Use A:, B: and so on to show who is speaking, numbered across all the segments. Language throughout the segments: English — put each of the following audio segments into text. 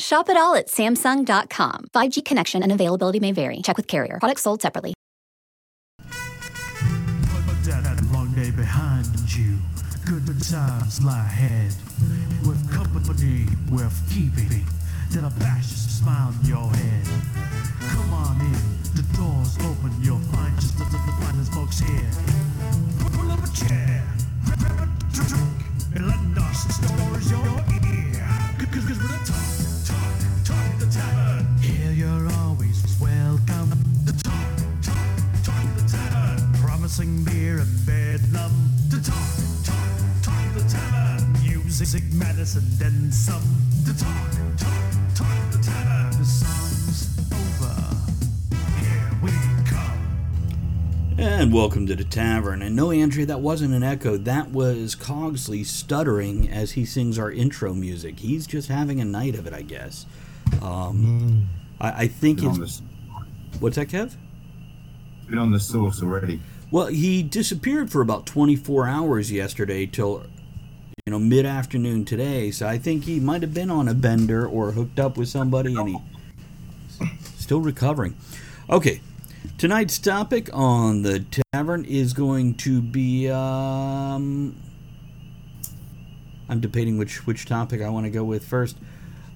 A: Shop it all at Samsung.com. 5G connection and availability may vary. Check with carrier. Products sold separately.
B: That long day behind you, good times lie ahead. With company worth keeping, then a smile in your head. Come on in, the door's open, you'll find just the, the, the finest folks here. Pull up a chair, grab a drink, and let us stories your ear. Cause we're the tavern. Promising beer and bedlam. The talk, talk, talk the tavern. Music, medicine, then some. The talk, talk, talk the tavern. The song's over. Here we come.
C: And welcome to the tavern. And no, Andrea, that wasn't an echo. That was Cogsley stuttering as he sings our intro music. He's just having a night of it, I guess. Um, I, I think it's.
D: on, this,
C: What's that, Kev?
D: been on the source already.
C: Well, he disappeared for about 24 hours yesterday till you know mid afternoon today. So I think he might have been on a bender or hooked up with somebody, and he still recovering. Okay, tonight's topic on the tavern is going to be. Um, I'm debating which which topic I want to go with first.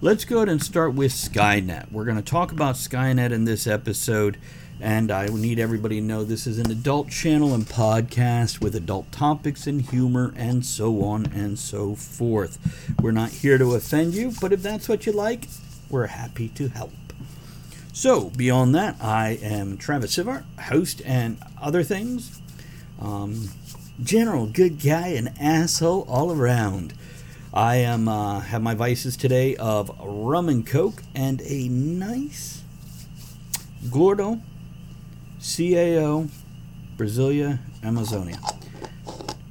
C: Let's go ahead and start with Skynet. We're going to talk about Skynet in this episode, and I need everybody to know this is an adult channel and podcast with adult topics and humor and so on and so forth. We're not here to offend you, but if that's what you like, we're happy to help. So, beyond that, I am Travis Sivart, host and other things. Um, general good guy and asshole all around. I am uh, have my vices today of rum and coke and a nice Gordo CAO Brazilia Amazonia.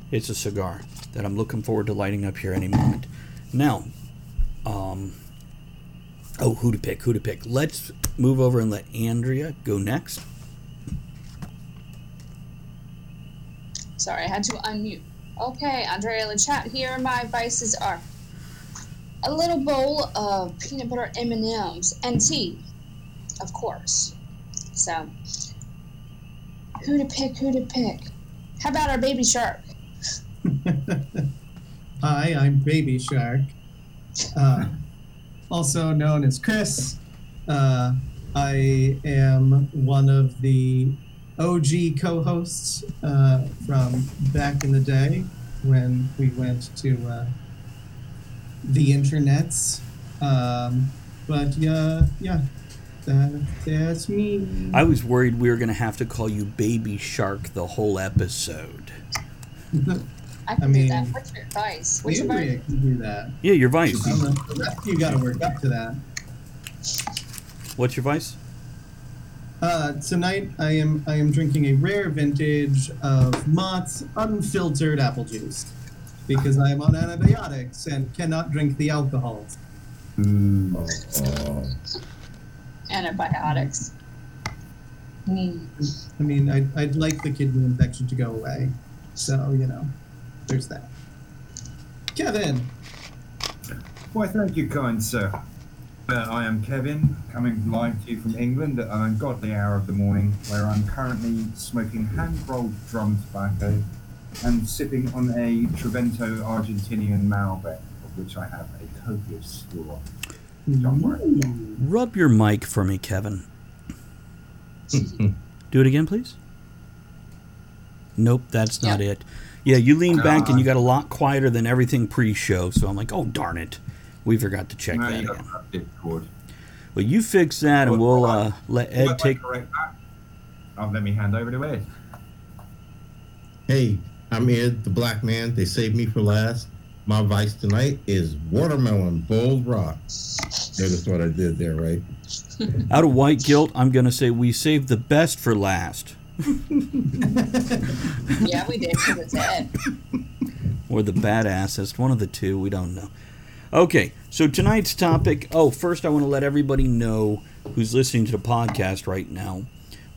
C: It's a cigar that I'm looking forward to lighting up here any moment. Now, um, oh, who to pick? Who to pick? Let's move over and let Andrea go next.
E: Sorry, I had to unmute. Okay, Andrea Lachat here. My vices are a little bowl of peanut butter M&Ms and tea, of course. So, who to pick? Who to pick? How about our baby shark?
F: Hi, I'm Baby Shark, uh, also known as Chris. Uh, I am one of the OG co-hosts uh, from back in the day when we went to uh, the internets. Um, but yeah, yeah, that, that's me.
C: I was worried we were going to have to call you Baby Shark the whole episode.
E: I can
F: I
E: do
F: mean,
E: that. What's your advice? What's your
F: Maybe I can do that.
C: Yeah, your vice.
F: I don't know. The rest you got to work up to that.
C: What's your vice?
F: Uh, tonight I am I am drinking a rare vintage of Mott's unfiltered apple juice because I am on antibiotics and cannot drink the alcohol.
E: Antibiotics. Mm.
F: I mean, I'd, I'd like the kidney infection to go away, so you know, there's that. Kevin,
D: Why, thank you, kind sir. Uh, I am Kevin, coming live to you from England at an ungodly hour of the morning, where I'm currently smoking hand-rolled drum tobacco and sipping on a Trivento Argentinian Malbec, of which I have a copious store. Don't worry.
C: Rub your mic for me, Kevin. Do it again, please. Nope, that's not
E: Yeah.
C: it. Yeah, you leaned back and you got a lot quieter than everything pre-show. So I'm like, oh darn it, we forgot to check
D: No,
C: that again.
D: got that Discord.
C: Well, you fix that, and we'll uh, let
D: Will I
C: Ed take.
D: correct that? Oh, let me hand over to Ed.
G: Hey, I'm Ed, the black man. They saved me for last. My vice tonight is watermelon bold rock. Notice what I did there, right?
C: Out of white guilt, I'm gonna say we saved the best for last,
E: Yeah, we did because it's Ed.
C: or the badassest. One of the two. We don't know. Okay, so tonight's topic. Oh, first I want to let everybody know who's listening to the podcast right now.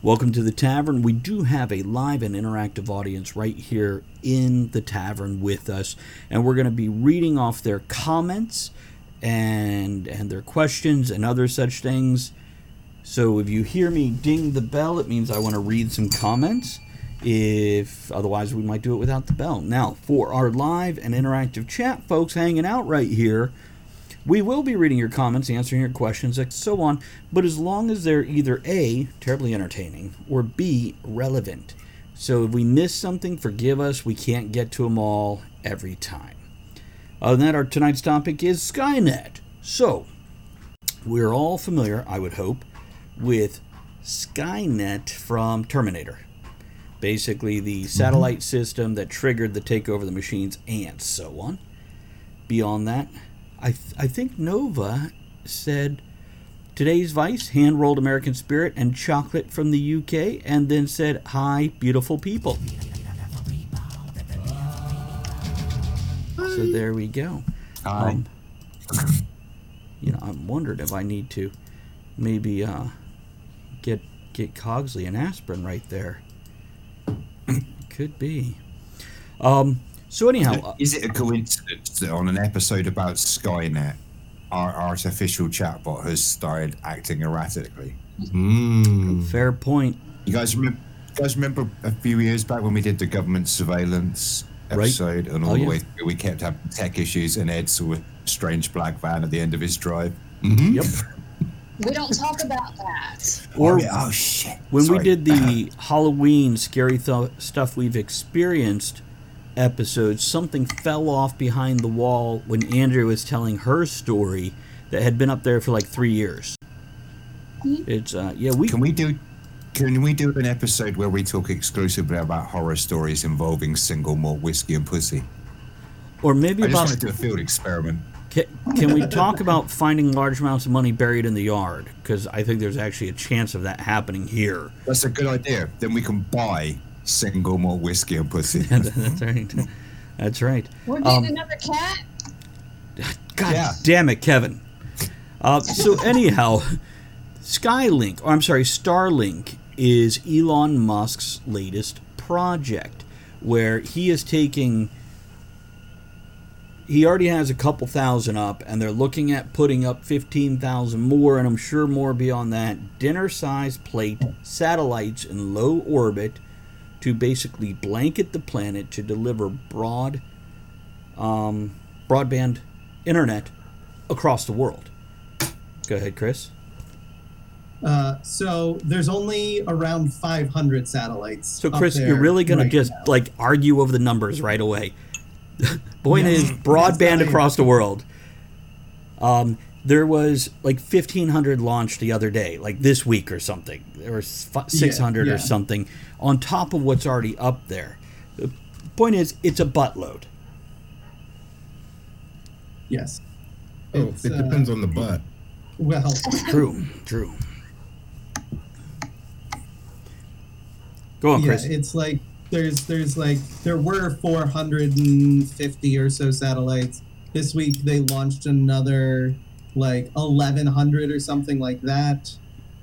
C: Welcome to the tavern. We do have a live and interactive audience right here in the tavern with us, and we're going to be reading off their comments and and their questions and other such things. So if you hear me ding the bell, it means I want to read some comments. If otherwise, we might do it without the bell. Now, for our live and interactive chat folks hanging out right here, we will be reading your comments, answering your questions, and so on, but as long as they're either A, terribly entertaining, or B, relevant. So if we miss something, forgive us. We can't get to them all every time. Other than that, our tonight's topic is Skynet. So, we're all familiar, I would hope, with Skynet from Terminator. Basically, the mm-hmm. satellite system that triggered the takeover of the machines and so on. Beyond that, I, th- I think Nova said today's Vice hand rolled American Spirit and chocolate from the UK and then said, Hi, beautiful people. So there we go.
D: Hi.
C: Um, you know, I'm wondering if I need to maybe uh, get get Cogsley an aspirin right there. Could be. Um. So anyhow,
H: Is it a coincidence that on an episode about Skynet, our artificial chatbot has started acting erratically?
G: Mmm.
C: fair point.
H: You guys remember? You guys remember a few years back when we did the government surveillance
C: Right.
H: episode, and oh, all
C: Oh,
H: the
C: yeah.
H: way through we kept having tech issues, and Ed saw a strange black van at the end of his drive. Mm-hmm.
C: Yep.
E: We don't talk about that.
C: Or
H: oh, yeah. oh shit!
C: when we did the Halloween scary th- stuff we've experienced episode, something fell off behind the wall when Andrea was telling her story that had been up there for like three years. It's uh yeah we
H: Can we do? Can we do an episode where we talk exclusively about horror stories involving single malt whiskey and pussy?
C: or maybe
H: I just
C: about
H: want to do a field experiment.
C: Can, can we talk about finding large amounts of money buried in the yard? Because I think there's actually a chance of that happening here.
H: That's a good idea. Then we can buy single malt whiskey and pussy.
C: That's right. That's right.
E: We're getting
C: Um,
E: another cat.
C: God
H: Yeah.
C: damn it, Kevin. Uh, so anyhow, Skylink, or I'm sorry, Starlink is Elon Musk's latest project, where he is taking. He already has a couple thousand up, and they're looking at putting up 15,000 more, and I'm sure more beyond that. Dinner sized plate satellites in low orbit to basically blanket the planet to deliver broad um, broadband internet across the world. Go ahead, Chris.
F: Uh, so there's only around 500 satellites.
C: So, Chris, you're really going
F: right
C: to just
F: now.
C: like argue over the numbers right away. Point
F: Yes.
C: is, broadband
F: Yes, I am.
C: across the world. Um, there was like 1,500 launched the other day, like this week or something, or s- 600
F: yeah.
C: or something, on top of what's already up there. The point is, it's a buttload.
F: Yes.
G: Oh,
F: It's,
G: it
F: uh,
G: depends on the butt.
F: Well,
C: True, true. Go on,
F: yeah,
C: Chris.
F: it's like there's there's like there were 450 or so satellites. This week they launched another like 1100 or something like that.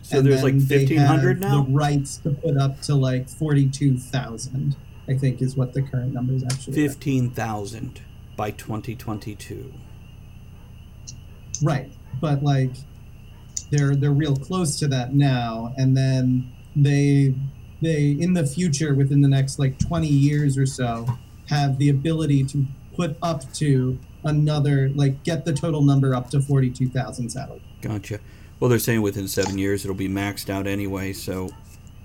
C: So there's, like,
F: then
C: 1500 now?
F: The rights to put up to like 42,000. I think is what the current numbers actually.
C: 15,000 by 2022.
F: Right, but like they're they're real close to that now, and then they they in the future within the next like 20 years or so have the ability to put up to another like get the total number up to 42,000 satellites.
C: Gotcha. Well, they're saying within seven years it'll be maxed out anyway, so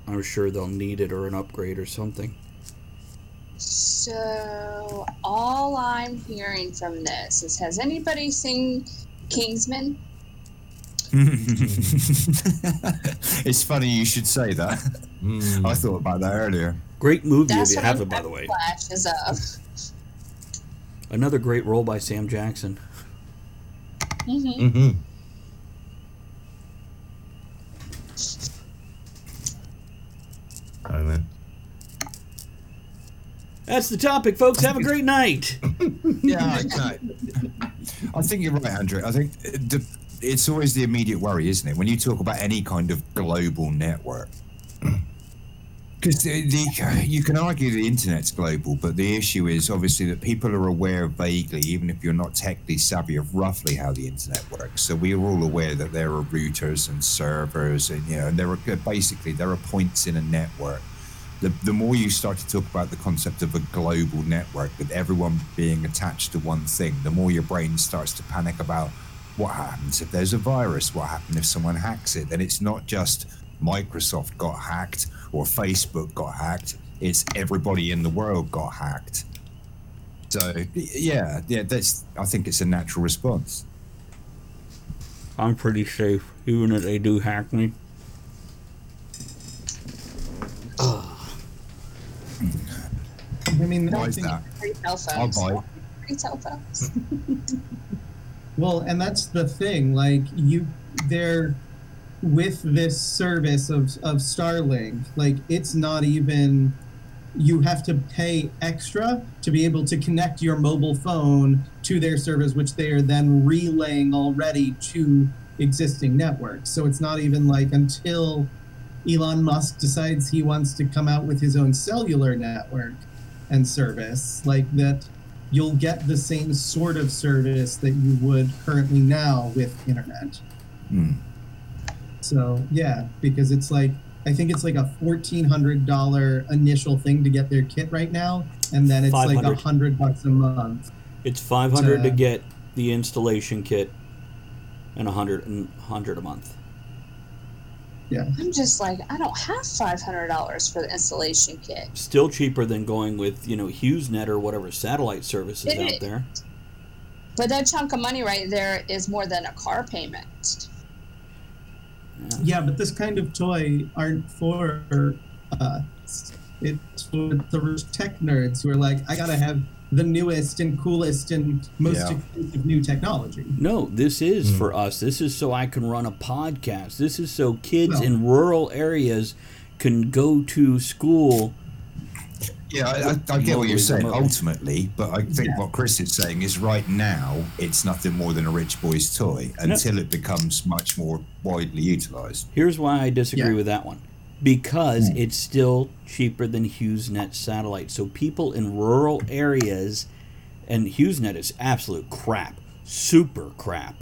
C: I'm sure they'll need it or an upgrade or something.
E: So all I'm hearing from this is, has anybody seen Kingsman?
H: it's funny you should say that.
G: Mm.
H: I thought about that earlier.
C: Great movie
E: That's
C: if you have
E: I'm
C: it, by the way.
E: Flashes of.
C: Another great role by Sam Jackson.
E: hmm
G: Mm-hmm. Silent.
C: That's the topic, folks. Have a great night.
H: Yeah, I, I think you're right, Andrew. I think the, it's always the immediate worry, isn't it? When you talk about any kind of global network. Because the, the, you can argue the internet's global, but the issue is obviously that people are aware vaguely, even if you're not technically savvy, of roughly how the internet works. So we are all aware that there are routers and servers, and you know, and there are uh, basically there are points in a network. The, the more you start to talk about the concept of a global network with everyone being attached to one thing, the more your brain starts to panic about what happens if there's a virus, what happens if someone hacks it. Then it's not just Microsoft got hacked or Facebook got hacked, it's everybody in the world got hacked. So yeah, yeah, that's I think it's a natural response.
C: I'm pretty safe, even if they do hack me.
F: I mean,
H: Why is that?
E: Free cell
H: I'll buy.
E: Free cell.
F: Well, and that's the thing. Like you, there, with this service of of Starlink, like it's not even. You have to pay extra to be able to connect your mobile phone to their service, which they are then relaying already to existing networks. So it's not even like until Elon Musk decides he wants to come out with his own cellular network and service, like that you'll get the same sort of service that you would currently now with internet.
H: Hmm.
F: So yeah, because it's like I think it's like a fourteen hundred dollar initial thing to get their kit right now, and then it's like a hundred bucks a month.
C: It's 500 to
F: Uh,
C: get the installation kit and 100 and 100 a month.
F: Yeah,
E: I'm just like, I don't have five hundred dollars for the installation kit.
C: Still cheaper than going with, you know, HughesNet or whatever satellite services
E: It
C: out there.
E: But that chunk of money right there is more than a car payment.
F: Yeah, but this kind of toy aren't for us. It's for the rich tech nerds who are like, I gotta have the newest and coolest and most
H: Yeah.
F: expensive new technology.
C: No, this is hmm. for us. This is so I can run a podcast. This is so kids
F: Well-
C: in rural areas can go to school.
H: Yeah, I, I, I get what you're saying ultimately, but I think
F: Yeah.
H: what Chris is saying is right now it's nothing more than a rich boy's toy until it becomes much more widely utilized.
C: Here's why I disagree
F: Yeah.
C: with that one. Because hmm. it's still cheaper than HughesNet satellite. So people in rural areas, and HughesNet is absolute crap, super crap.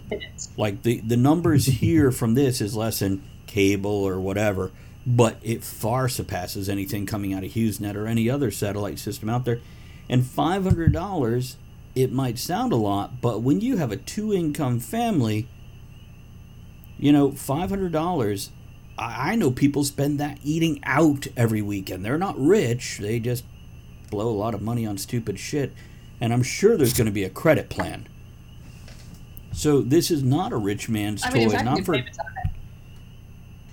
C: Like the the numbers here from this is less than cable or whatever, but it far surpasses anything coming out of HughesNet or any other satellite system out there. And five hundred dollars, it might sound a lot, but when you have a two income family, you know, five hundred dollars. I I know people spend that eating out every weekend. They're not rich; they just blow a lot of money on stupid shit. And I'm sure there's going to be a credit plan. So this is not a rich man's
E: I mean,
C: toy. Not for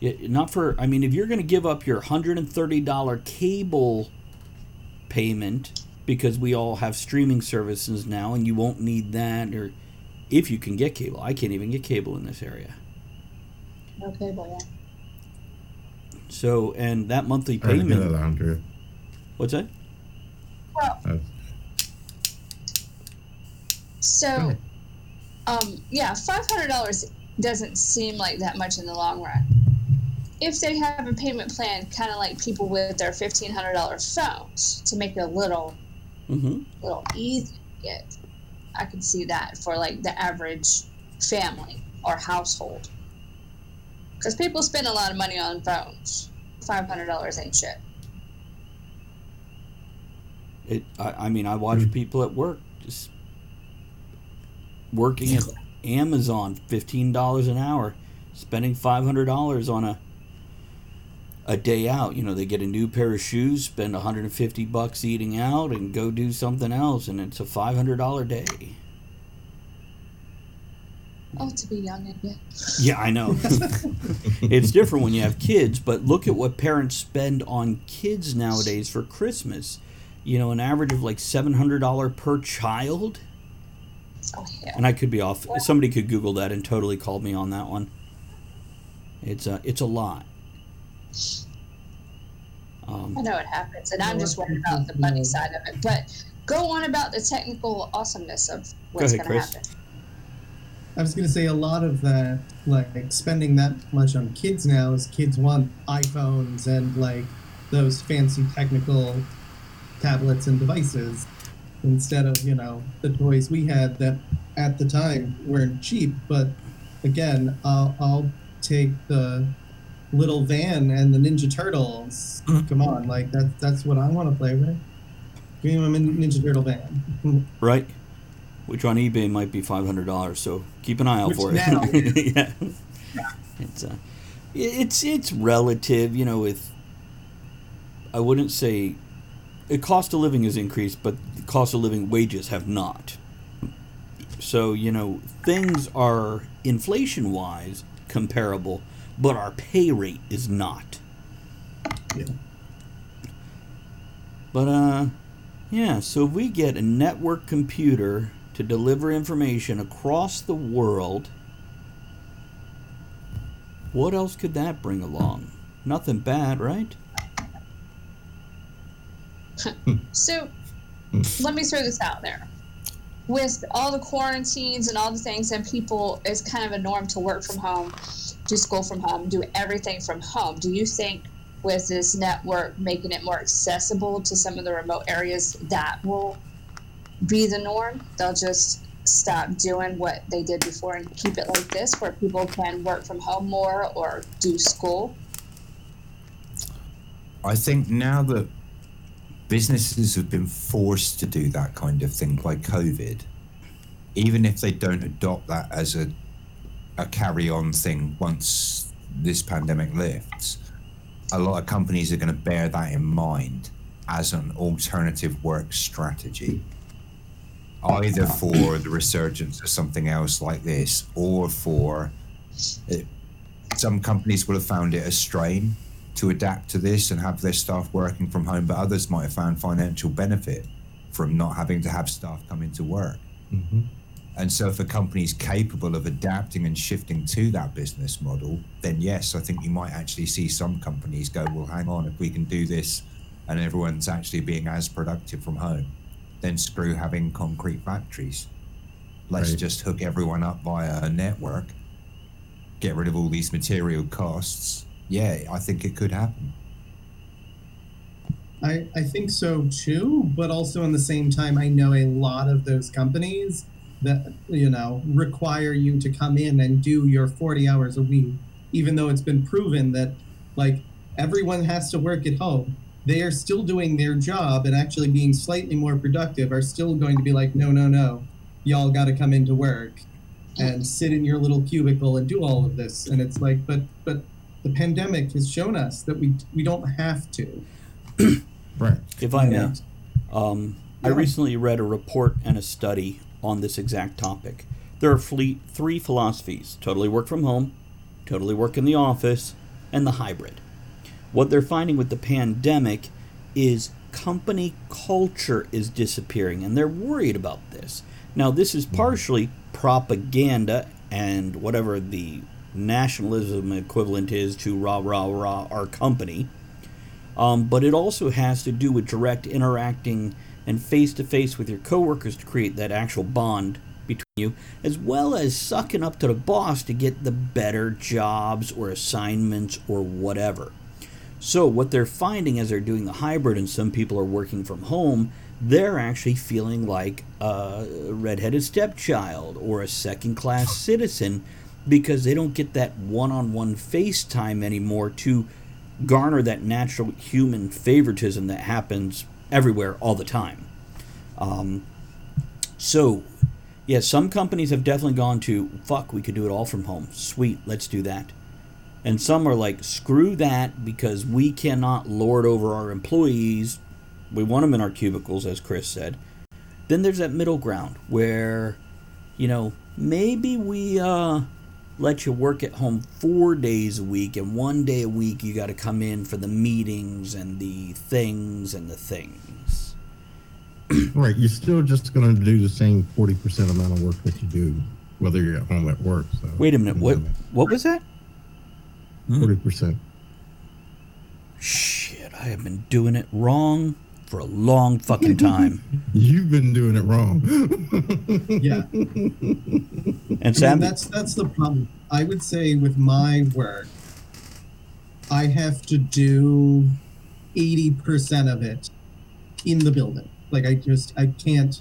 E: it.
C: not for. I mean, if you're going to give up your hundred and thirty dollar cable payment because we all have streaming services now, and you won't need that, or if you can get cable, I can't even get cable in this area.
E: Okay, but yeah.
C: So, and that monthly
G: Try to get
C: payment.
G: it, Andrew.
C: What's that?
G: Uh,
E: So, um, yeah, five hundred dollars doesn't seem like that much in the long run. If they have a payment plan, kind of like people with their fifteen hundred dollar phones, to make it a little,
C: Mm-hmm.
E: little easy get, I could see that for like the average family or household. Because people spend a lot of money on phones. Five hundred dollars ain't shit.
C: It. I, I mean, I watch people at work just working at Amazon, fifteen dollars an hour, spending five hundred dollars on a a day out. You know, they get a new pair of shoes, spend 150 bucks eating out, and go do something else, and it's a $500 day.
E: Oh, to be young again.
C: Yeah, I know. it's different when you have kids, but look at what parents spend on kids nowadays for Christmas. You know, an average of like $700 per child.
E: Oh yeah.
C: And I could be off. Somebody could Google that and totally call me on that one. It's a, it's a lot. Um,
E: I know it happens, and I'm just worried about the money side of it. But go on about the technical awesomeness of what's going to happen.
F: I was gonna say a lot of that, like spending that much on kids now, is kids want iPhones and like those fancy technical tablets and devices instead of you know the toys we had that at the time weren't cheap. But again, I'll, I'll take the little van and the Ninja Turtles. Come on, like that that's what I want to play with. Give me my Ninja Turtle van.
C: right? Which on eBay might be five hundred dollars. So keep an eye out
F: Which
C: for
F: now-
C: it. yeah, it's uh, it's it's relative. You know, with I wouldn't say the cost of living has increased, but the cost of living wages have not. So you know, things are inflation wise comparable, but our pay rate is not.
F: Yeah.
C: But uh yeah, so if we get a network computer to deliver information across the world, what else could that bring along? Nothing bad, right?
E: So let me throw this out there. With all the quarantines and all the things, and people, it's kind of a norm to work from home, do school from home, do everything from home. Do you think with this network making it more accessible to some of the remote areas, that will be the norm? They'll just stop doing what they did before and keep it like this, where people can work from home more or do school.
H: I think now that businesses have been forced to do that kind of thing by COVID, even if they don't adopt that as a a carry on thing once this pandemic lifts, a lot of companies are going to bear that in mind as an alternative work strategy. Either for the resurgence of something else like this, or for it, some companies will have found it a strain to adapt to this and have their staff working from home, but others might have found financial benefit from not having to have staff come into work. Mm-hmm. And so, if a company is capable of adapting and shifting to that business model, then yes, I think you might actually see some companies go, well, hang on, if we can do this and everyone's actually being as productive from home, then screw having concrete factories. Let's
G: Right.
H: just hook everyone up via a network, get rid of all these material costs. Yeah, I think it could happen.
F: I, I think so too, but also in the same time, I know a lot of those companies that, you know, require you to come in and do your 40 hours a week, even though it's been proven that, like, everyone has to work at home. They are still doing their job and actually being slightly more productive, are still going to be like, no, no, no, y'all got to come into work and sit in your little cubicle and do all of this. And it's like, but, but, the pandemic has shown us that we we don't have to.
G: Right.
C: If I may.
F: Yeah.
C: Um, I recently read a report and a study on this exact topic. There are three philosophies totally work from home, totally work in the office, and the hybrid. What they're finding with the pandemic is company culture is disappearing, and they're worried about this. Now, this is partially propaganda and whatever the nationalism equivalent is to rah, rah, rah, our company. Um, but it also has to do with direct interacting and face to face with your coworkers to create that actual bond between you, as well as sucking up to the boss to get the better jobs or assignments or whatever. So, what they're finding as they're doing the hybrid and some people are working from home, they're actually feeling like a redheaded stepchild or a second class citizen because they don't get that one on one FaceTime anymore to garner that natural human favoritism that happens everywhere all the time. Um, so, yeah, some companies have definitely gone to fuck, we could do it all from home. Sweet, let's do that. And some are like, screw that because we cannot lord over our employees. We want them in our cubicles, as Chris said. Then there's that middle ground where, you know, maybe we uh, let you work at home four days a week, and one day a week you got to come in for the meetings and the things and the things.
G: Right. You're still just going to do the same 40% amount of work that you do, whether you're at home at work. So
C: Wait a minute, what? Mm-hmm. What was that?
G: 40%.
C: Shit, I have been doing it wrong for a long fucking time.
G: You've been doing it wrong.
F: Yeah.
C: And
F: I mean,
C: Sam,
F: that's that's the problem. I would say with my work, I have to do eighty percent of it in the building. Like I just I can't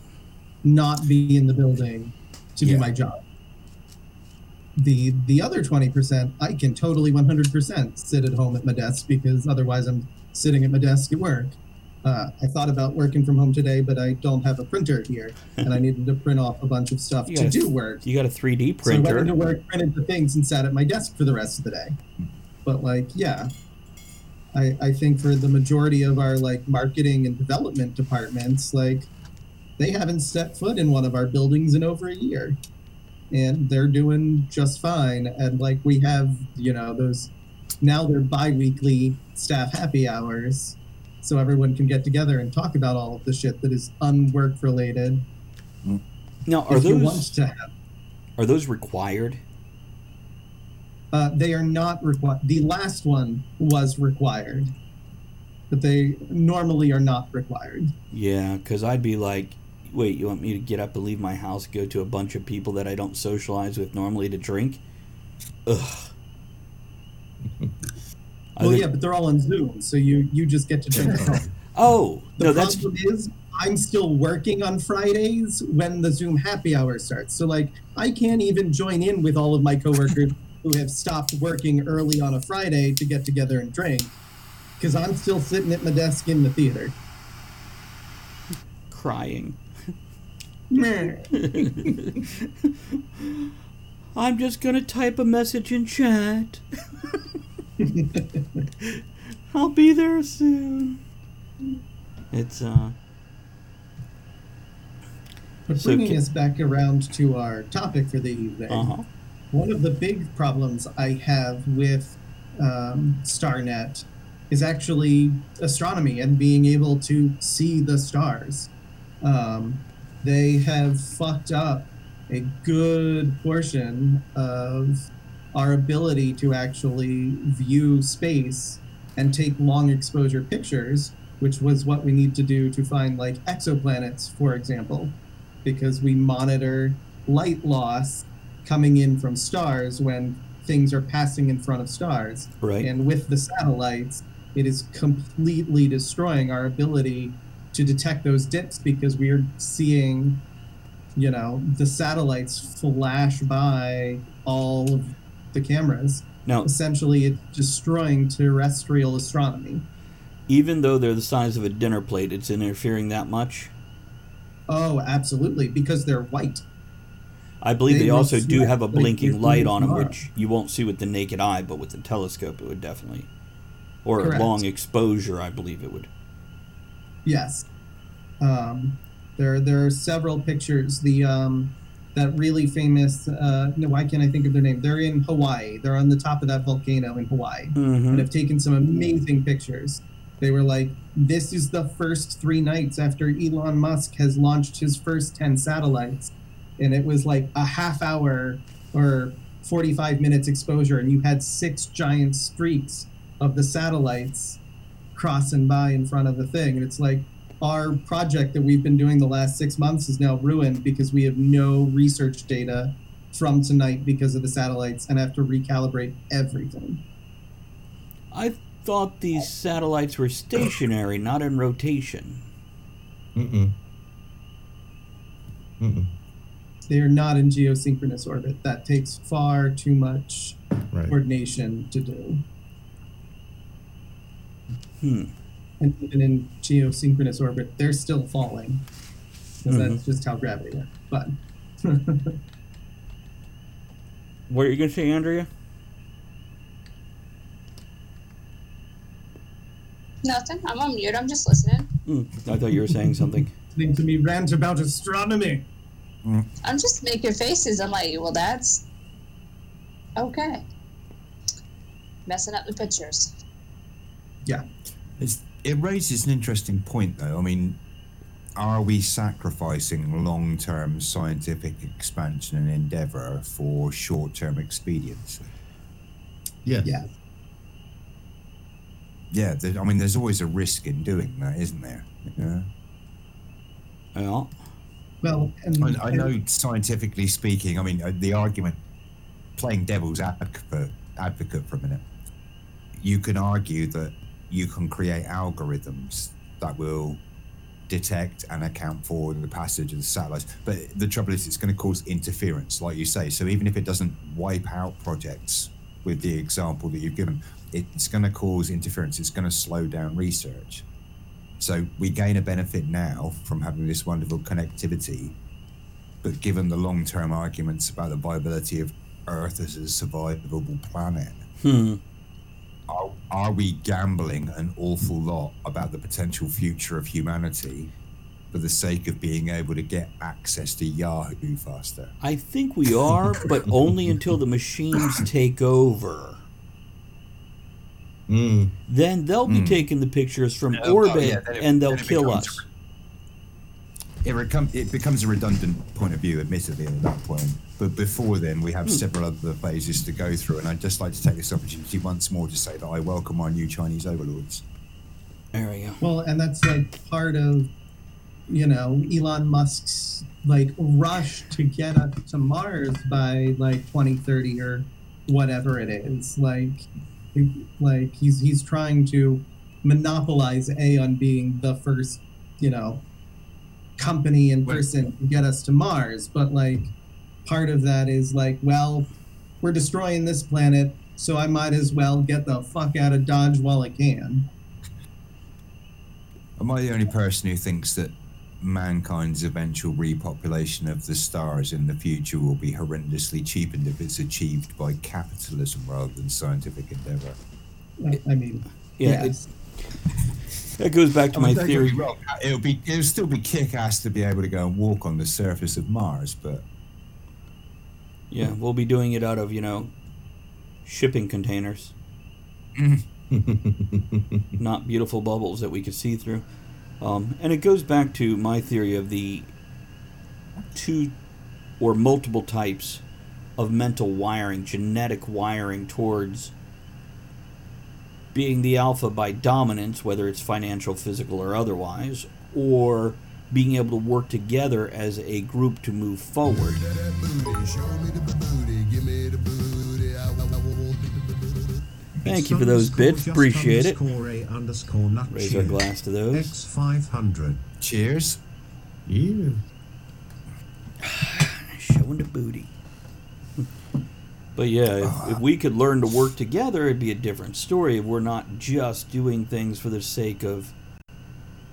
F: not be in the building to
C: Yeah.
F: do my job. The the other twenty percent, I can totally one hundred percent sit at home at my desk because otherwise I'm sitting at my desk at work. Uh, I thought about working from home today, but I don't have a printer here, and I needed to print off a bunch of stuff
C: You
F: to do work.
C: you got a 3D printer.
F: So I went into work, printed the things, and sat at my desk for the rest of the day. But like, yeah, I I think for the majority of our like marketing and development departments, like they haven't set foot in one of our buildings in over a year, and they're doing just fine. And like we have, you know, those now they're bi-weekly staff happy hours. So everyone can get together and talk about all of the shit that is unwork related.
C: Now, are
F: if you want
C: those
F: to have
C: are those required?
F: Uh, they are not required. The last one was required, but they normally are not required.
C: Yeah, because I'd be like, wait, you want me to get up and leave my house, go to a bunch of people that I don't socialize with normally to drink? Ugh.
F: Well,
C: think-
F: yeah, but they're all on Zoom, so you you just get to drink.
C: Oh
F: The
C: no, that's
F: problem is I'm still working on Fridays when the Zoom happy hour starts. So like I can't even join in with all of my coworkers who have stopped working early on a Friday to get together and drink because I'm still sitting at my desk in the theater.
C: crying. I'm just gonna type a message in chat. I'll be there soon. It's uh.
F: But bringing
C: ca-
F: us back around to our topic for the evening.
C: Uh huh.
F: One of the big problems I have with um, StarNet is actually astronomy and being able to see the stars. Um, they have fucked up a good portion of our ability to actually view space and take long exposure pictures, which was what we need to do to find like exoplanets, for example, because we monitor light loss coming in from stars when things are passing in front of stars.
C: Right.
F: And with the satellites, it is completely destroying our ability to detect those dips because we are seeing, you know, the satellites flash by all of the cameras.
C: Now,
F: Essentially, it's destroying terrestrial astronomy.
C: even though they're the size of a dinner plate, it's interfering that much.
F: Oh, absolutely, because they're white.
C: I believe
F: They
C: they, also do have a blinking light on them, which you won't see with the naked eye, but with the telescope, it would definitely, or
F: Correct.
C: a long exposure, I believe it would.
F: Yes. Um, there, there are several pictures. The um, that really famous. Uh, no, why can't I think of their name? They're in Hawaii. They're on the top of that volcano in Hawaii,
C: Mm-hmm.
F: and have taken some amazing pictures. They were like, "This is the first three nights after Elon Musk has launched his first ten satellites," and it was like a half hour or forty-five minutes exposure, and you had six giant streaks of the satellites crossing by in front of the thing. And it's like our project that we've been doing the last six months is now ruined because we have no research data from tonight because of the satellites and have to recalibrate everything.
C: I thought these satellites were stationary, not in rotation.
G: Mm-mm. Mm-mm.
F: They are not in geosynchronous orbit. That takes far too much
G: Right.
F: coordination to do.
C: Hmm
F: and even in geosynchronous orbit, they're still falling. Because
C: mm-hmm.
F: that's just how gravity works. But
C: what are you gonna say, Andrea?
E: Nothing. I'm on mute. I'm just listening.
C: Mm, I thought you were saying something.
F: Listening to me rant about astronomy. Mm.
E: I'm just making faces. I'm like, well, that's okay. Messing up the pictures.
F: Yeah
H: it raises an interesting point, though. I mean, are we sacrificing long term scientific expansion and endeavor for short term expediency?
G: Yeah.
F: Yeah.
H: Yeah, there, I mean, there's always a risk in doing that, isn't there? Yeah.
C: Well,
F: Well, and,
H: I, I know, scientifically speaking, I mean, uh, the argument, playing devil's advocate, advocate for a minute, you can argue that you can create algorithms that will detect and account for the passage of the satellites. But the trouble is, it's going to cause interference, like you say. So even if it doesn't wipe out projects, with the example that you've given, it's going to cause interference. It's going to slow down research. So we gain a benefit now from having this wonderful connectivity, but given the long-term arguments about the viability of Earth as a survivable planet,
C: hmm.
H: Are, are we gambling an awful lot about the potential future of humanity for the sake of being able to get access to Yahoo faster?
C: I think we are, but only until the machines take over.
G: Mm.
C: Then they'll be
H: Mm.
C: taking the pictures from
H: Oh,
C: orbit
H: yeah,
C: and they'll kill
H: becomes-
C: us.
H: It, recom- it becomes a redundant point of view, admittedly, at that point. But before then, we have hmm. several other phases to go through, and I'd just like to take this opportunity once more to say that I welcome our new Chinese overlords.
C: There we go.
F: well, and that's like part of, you know, Elon Musk's like rush to get up to Mars by like 2030 or whatever it is. Like, like he's he's trying to monopolize a on being the first, you know, company and
H: Wait.
F: person to get us to Mars. But like, part of that is like, well, we're destroying this planet, so I might as well get the fuck out of Dodge while I can.
H: Am I the only person who thinks that mankind's eventual repopulation of the stars in the future will be horrendously cheapened if it's achieved by capitalism rather than scientific endeavor?
F: I mean,
C: Yeah,
F: yes.
C: That goes back to
H: I
C: my
H: mean, don't
C: theory.
H: wrong, It'll be it'll still be kick ass to be able to go and walk on the surface of Mars, but
C: Yeah, we'll be doing it out of, you know, shipping containers, not beautiful bubbles that we could see through. Um, and it goes back to my theory of the two or multiple types of mental wiring, genetic wiring towards being the alpha by dominance, whether it's financial, physical, or otherwise, or being able to work together as a group to move forward. Thank you for those bits. Appreciate it. Raise our glass to those.
B: X500.
H: cheers.
G: Yeah.
C: Showing the booty. But yeah, if, oh, if we could learn to work together, it'd be a different story. If we're not just doing things for the sake of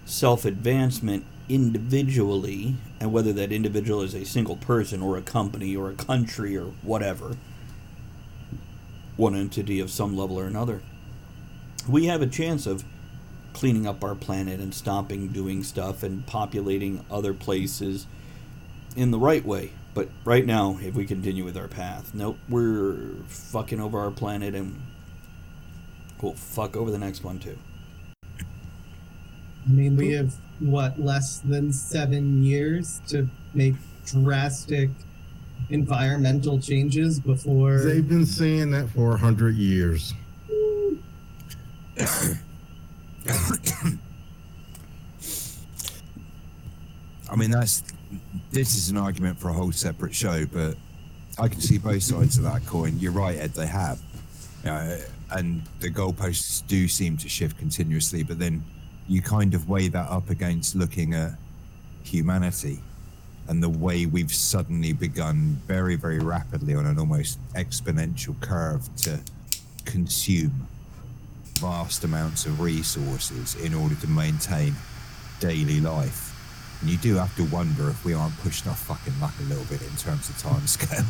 C: self advancement individually, and whether that individual is a single person or a company or a country or whatever, one entity of some level or another, we have a chance of cleaning up our planet and stopping doing stuff and populating other places in the right way. But right now, if we continue with our path, nope, we're fucking over our planet and we'll fuck over the next one too.
F: I mean, we have what less than seven years to make drastic environmental changes before.
G: They've been saying that for a hundred years.
H: I mean, that's this is an argument for a whole separate show, but I can see both sides of that coin. You're right, Ed. They have, uh, and the goalposts do seem to shift continuously. But then you kind of weigh that up against looking at humanity and the way we've suddenly begun very, very rapidly on an almost exponential curve to consume vast amounts of resources in order to maintain daily life. And you do have to wonder if we aren't pushing our fucking luck a little bit in terms of time scale.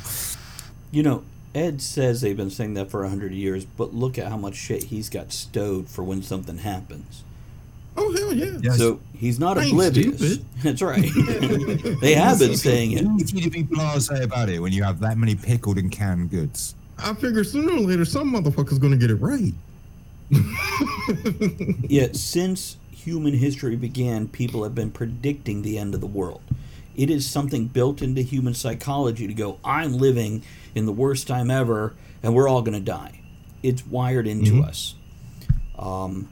C: You know, Ed says they've been saying that for a hundred years, but look at how much shit he's got stowed for when something happens.
G: Oh hell yeah!
H: Yes.
C: So he's not
G: I ain't
C: oblivious.
G: stupid.
C: That's right. they have been saying it.
H: Easy to be blasé about it when you have that many pickled and canned goods.
G: I figure sooner or later some motherfucker's gonna get it right.
C: yeah, since human history began, people have been predicting the end of the world. It is something built into human psychology to go, I'm living in the worst time ever, and we're all going to die. It's wired into us. Um,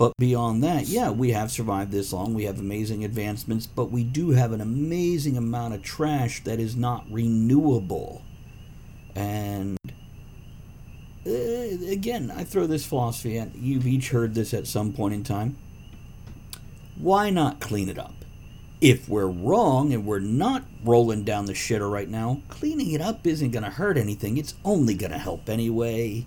C: but beyond that, yeah, we have survived this long. We have amazing advancements, but we do have an amazing amount of trash that is not renewable. And uh, again, I throw this philosophy at you've each heard this at some point in time. Why not clean it up? If we're wrong and we're not rolling down the shitter right now, cleaning it up isn't going to hurt anything. It's only going to help anyway.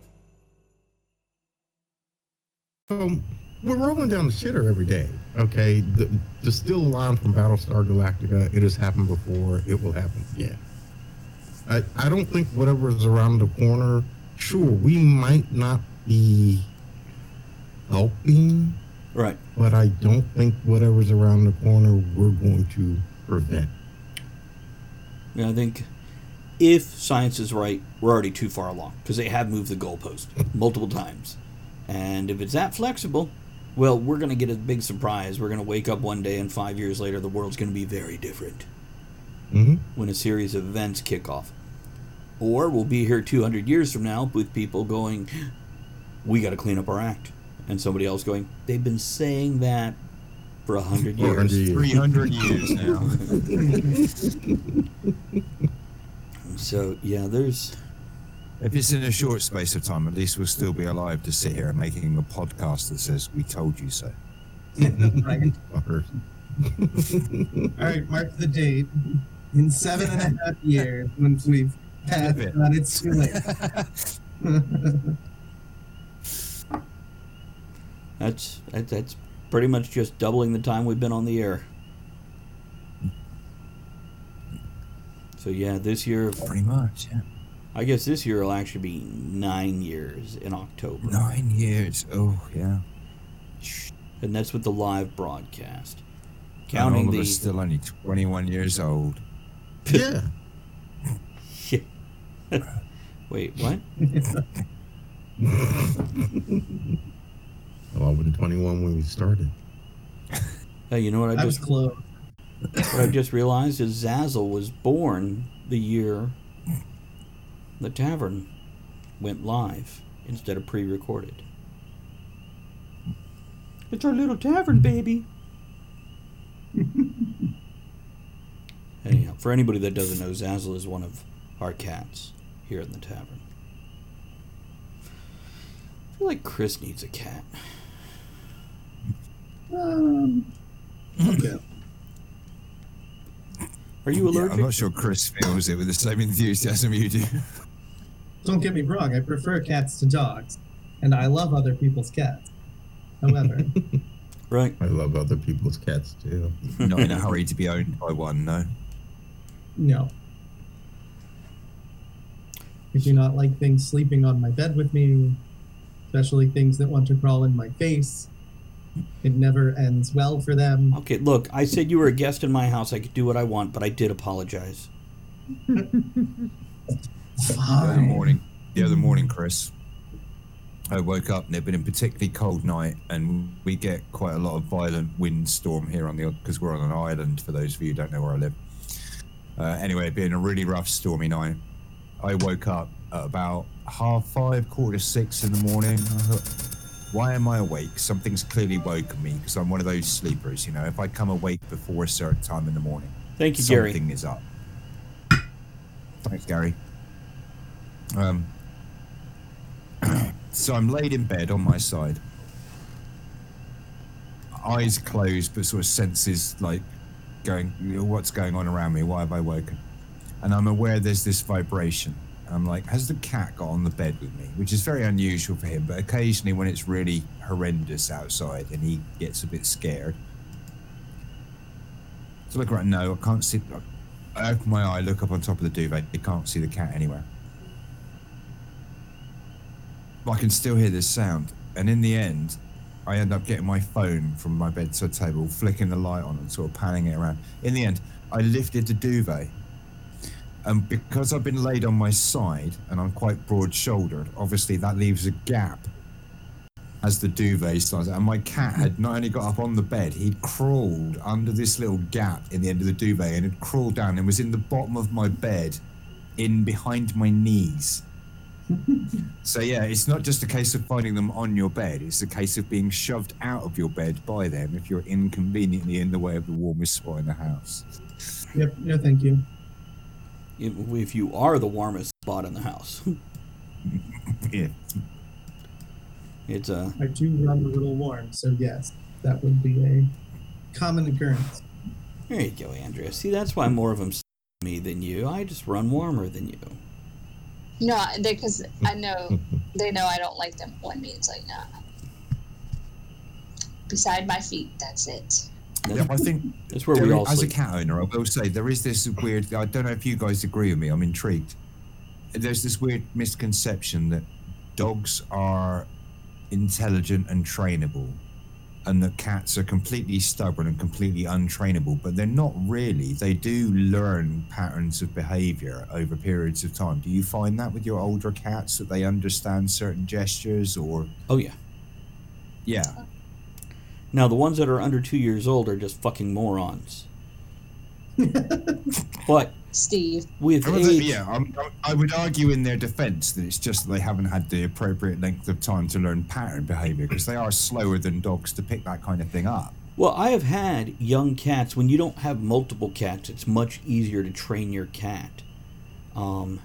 G: Um, we're rolling down the shitter every day. Okay, the, the still line from Battlestar Galactica. It has happened before. It will happen again. I I don't think whatever's around the corner. Sure, we might not be helping,
C: Right.
G: but I don't think whatever's around the corner we're going to prevent.
C: Yeah, I think if science is right, we're already too far along because they have moved the goalpost multiple times. And if it's that flexible, well, we're going to get a big surprise. We're going to wake up one day and five years later, the world's going to be very different
G: hmm
C: when a series of events kick off. Or we'll be here 200 years from now with people going, we got to clean up our act. And somebody else going, they've been saying that for 100
G: For 100
C: years.
G: years.
H: 300 years now.
C: So, yeah, there's.
H: If it's in a short space of time, at least we'll still be alive to sit here and making a podcast that says, We told you so.
F: Right. All right, mark the date. In seven and a half years, once we've passed
H: Flip it.
F: that, it's too late.
C: That's that, that's pretty much just doubling the time we've been on the air. So yeah, this year
H: Pretty much, yeah.
C: I guess this year will actually be nine years in October,
H: Nine years. Oh, yeah.
C: and that's with the live broadcast.
H: And
C: Counting
H: all of
C: the
H: us still only 21 years old.
G: Yeah.
C: wait, what?
G: Well, I wasn't 21 when we started.
C: Hey, you know what I
F: I was
C: just
F: close.
C: what I just realized is Zazzle was born the year the tavern went live instead of pre-recorded. It's our little tavern, baby. Anyhow, for anybody that doesn't know, Zazzle is one of our cats here in the tavern. I feel like Chris needs a cat.
F: Um, okay.
C: Are you
H: Yeah. I'm not sure Chris feels it with the same enthusiasm you do.
F: Don't get me wrong, I prefer cats to dogs, and I love other people's cats. However,
C: Right.
G: I love other people's cats too.
H: Not in a hurry to be owned by one, no.
F: no. I do not like things sleeping on my bed with me, especially things that want to crawl in my face. It never ends well for them.
C: Okay, look, I said you were a guest in my house. I could do what I want, but I did apologize.
H: The other morning, the other morning, Chris, I woke up and it'd been a particularly cold night, and we get quite a lot of violent windstorm here on the because we're on an island. For those of you who don't know where I live. Uh, anyway, it being a really rough, stormy night, I woke up at about half five, quarter to six in the morning. I thought, why am I awake? Something's clearly woken me because I'm one of those sleepers. You know, if I come awake before a certain time in the morning,
C: Thank you, Gary.
H: something is up. Thanks, Gary. Um, so I'm laid in bed on my side. eyes closed, but sort of senses like going, what's going on around me? Why have I woken? And I'm aware there's this vibration. I'm like, has the cat got on the bed with me? Which is very unusual for him, but occasionally when it's really horrendous outside and he gets a bit scared. So I look around, no, I can't see. I open my eye, look up on top of the duvet, I can't see the cat anywhere. I can still hear this sound. And in the end, I end up getting my phone from my bedside table, flicking the light on and sort of panning it around. In the end, I lifted the duvet. And because I've been laid on my side and I'm quite broad shouldered, obviously that leaves a gap as the duvet starts. And my cat had not only got up on the bed, he'd crawled under this little gap in the end of the duvet and had crawled down and was in the bottom of my bed, in behind my knees. So yeah, it's not just a case of finding them on your bed; it's a case of being shoved out of your bed by them if you're inconveniently in the way of the warmest spot in the house.
F: Yep. No, thank you.
C: If, if you are the warmest spot in the house,
H: Yeah.
C: it's a.
F: I do run a little warm, so yes, that would be a common occurrence.
C: There you go, Andrea. See, that's why more of them me than you. I just run warmer than you.
E: No, because I know they know I don't like them on me. It's like nah. Beside my feet, that's it.
H: Yeah, I think
C: That's where we all
H: as
C: sleep.
H: a cat owner, I will say there is this weird. I don't know if you guys agree with me. I'm intrigued. There's this weird misconception that dogs are intelligent and trainable, and that cats are completely stubborn and completely untrainable. But they're not really. They do learn patterns of behavior over periods of time. Do you find that with your older cats that they understand certain gestures or?
C: Oh yeah.
H: Yeah.
C: Now the ones that are under two years old are just fucking morons. but
E: Steve.
C: with
H: Well, the-
C: age,
H: yeah, I'm, I would argue in their defence that it's just that they haven't had the appropriate length of time to learn pattern behaviour because they are slower than dogs to pick that kind of thing up.
C: Well, I have had young cats. When you don't have multiple cats, it's much easier to train your cat. Um,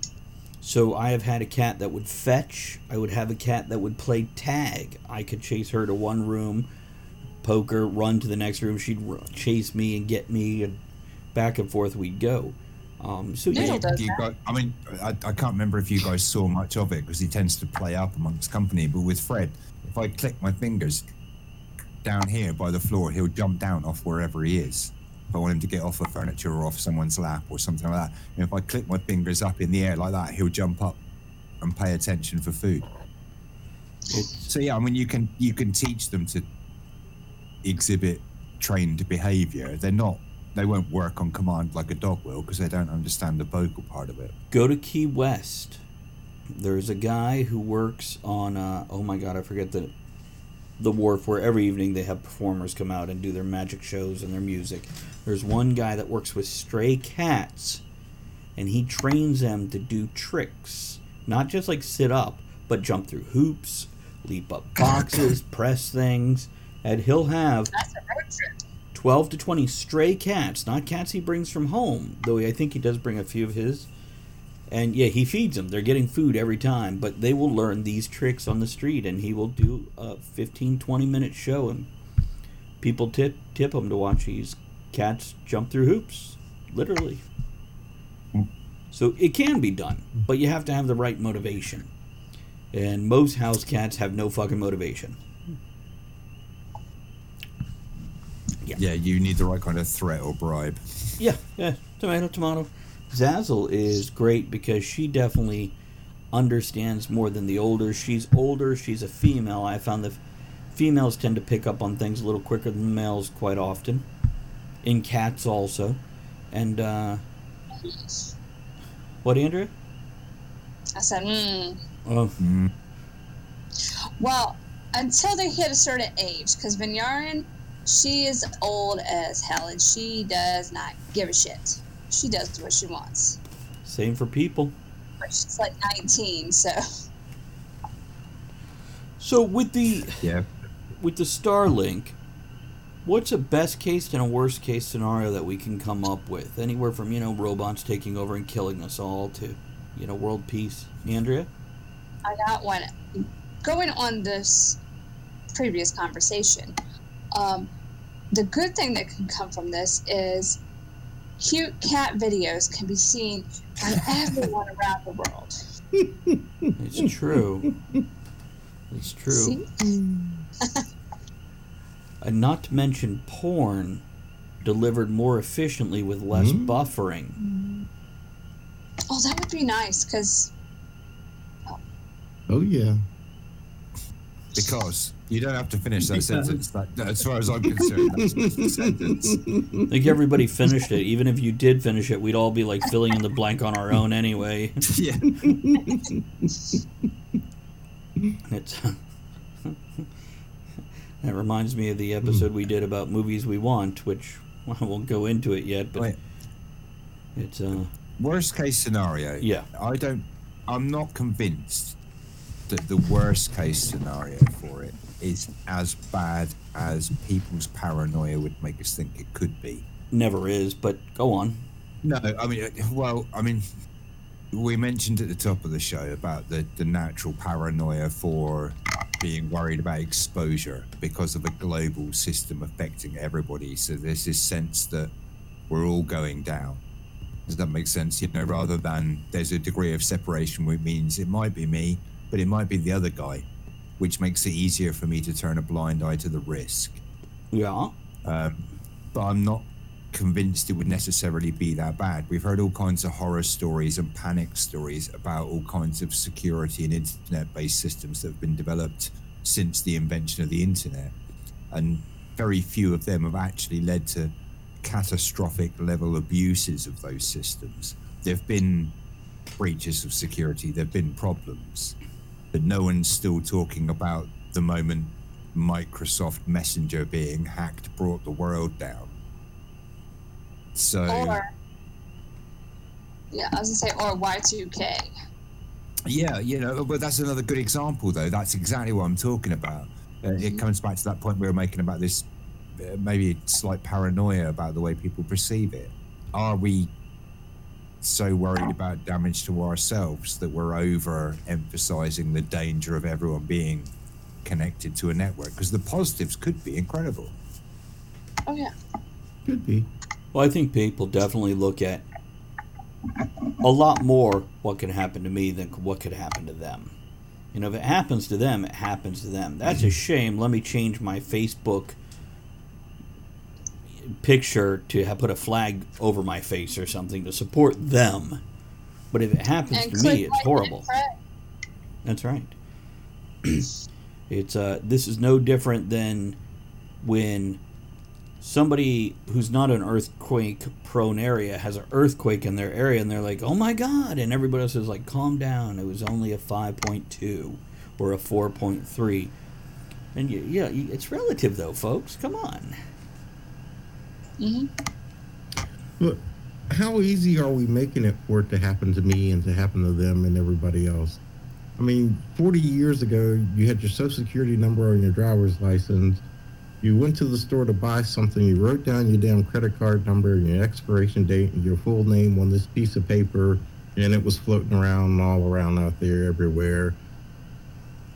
C: so I have had a cat that would fetch. I would have a cat that would play tag. I could chase her to one room, poke her, run to the next room. She'd chase me and get me, and back and forth we'd go. Um, so yeah,
E: Noodle does
H: You
E: that.
H: I mean, I, I can't remember if you guys saw much of it because he tends to play up amongst company. But with Fred, if I click my fingers down here by the floor, he'll jump down off wherever he is. If I want him to get off the furniture or off someone's lap or something like that. And if I click my fingers up in the air like that, he'll jump up and pay attention for food.
C: it's,
H: So yeah, I mean, you can you can teach them to exhibit trained behaviour. They're not. They won't work on command like a dog will because they don't understand the vocal part of it.
C: go to Key West. There's a guy who works on uh, oh my god, I forget the the wharf where every evening they have performers come out and do their magic shows and their music. There's one guy that works with stray cats and he trains them to do tricks. Not just like sit up, but jump through hoops, leap up boxes, press things. And he'll have
E: That's a road trip.
C: 12 to 20 stray cats, not cats he brings from home, though I think he does bring a few of his. And yeah, he feeds them. They're getting food every time, but they will learn these tricks on the street and he will do a 15 20 minute show and people tip tip him to watch these cats jump through hoops, literally. So it can be done, but you have to have the right motivation. And most house cats have no fucking motivation.
H: Yeah, you need the right kind of threat or bribe.
C: Yeah, yeah, tomato, tomato. Zazzle is great because she definitely understands more than the older. She's older. She's a female. I found that females tend to pick up on things a little quicker than males quite often. In cats also, and uh, what, Andrea?
E: I said, hmm.
C: Oh,
H: Mm.
E: Well, until they hit a certain age, because Vinyarin, she is old as hell and she does not give a shit. She does what she wants.
C: same for people.
E: But she's like 19, so.
C: So with the
H: Yeah.
C: with the Starlink, what's a best case and a worst case scenario that we can come up with? Anywhere from you know robots taking over and killing us all to you know world peace. Andrea,
E: I got one. Going on this previous conversation, um, the good thing that can come from this is cute cat videos can be seen by everyone around the world.
C: It's true. It's true.
E: See?
C: And not to mention porn delivered more efficiently with less
G: Mm.
C: buffering.
E: Oh, that would be nice because
G: Oh yeah.
H: Because you don't have to finish that
F: Because-
H: sentence. That, as far as I'm concerned, that's just a sentence.
C: I think everybody finished it. Even if you did finish it, we'd all be like filling in the blank on our own anyway.
H: Yeah.
C: It's that reminds me of the episode we did about movies we want, which I won't go into it yet, but
H: Wait.
C: it's uh
H: Worst case scenario.
C: yeah.
H: I don't. I'm not convinced that the worst case scenario for it is as bad as people's paranoia would make us think it could be.
C: Never is, but go on.
H: No, I mean, well, I mean, we mentioned at the top of the show about the, the natural paranoia for being worried about exposure because of a global system affecting everybody. So there's this sense that we're all going down. Does that make sense? You know, rather than there's a degree of separation, which means it might be me, but it might be the other guy, which makes it easier for me to turn a blind eye to the risk
C: Yeah.
H: um, but I'm not convinced it would necessarily be that bad. We've heard all kinds of horror stories and panic stories about all kinds of security and internet based systems that have been developed since the invention of the internet. And very few of them have actually led to catastrophic level abuses of those systems. There have been breaches of security, there have been problems, but no one's still talking about the moment Microsoft Messenger being hacked brought the world down. So
E: or yeah, I was gonna say or Y two K.
H: yeah, you know, but that's another good example though. That's exactly what I'm talking about. Uh, it comes back to that point we were making about this uh, maybe slight paranoia about the way people perceive it. Are we so worried about damage to ourselves that we're over emphasizing the danger of everyone being connected to a network? Because the positives could be incredible.
E: Oh yeah.
G: Could be.
C: Well, I think people definitely look at a lot more what can happen to me than what could happen to them. You know, if it happens to them, it happens to them. That's a mm-hmm. shame. Let me change my Facebook picture to have put a flag over my face or something to support them. But if it happens
E: And
C: to me, it's horrible. That's right. it's uh this is no different than when somebody who's not an earthquake prone area has an earthquake in their area and they're like, "Oh my god." And everybody else is like, "Calm down. It was only a 5.2 or a 4.3." And you, yeah, it's relative though, folks. Come on.
E: Mhm.
G: But how easy are we making it for it to happen to me and to happen to them and everybody else? I mean, 40 years ago, you had your social security number on your driver's license. You went to the store to buy something. You wrote down your damn credit card number and your expiration date and your full name on this piece of paper, and it was floating around all around out there everywhere.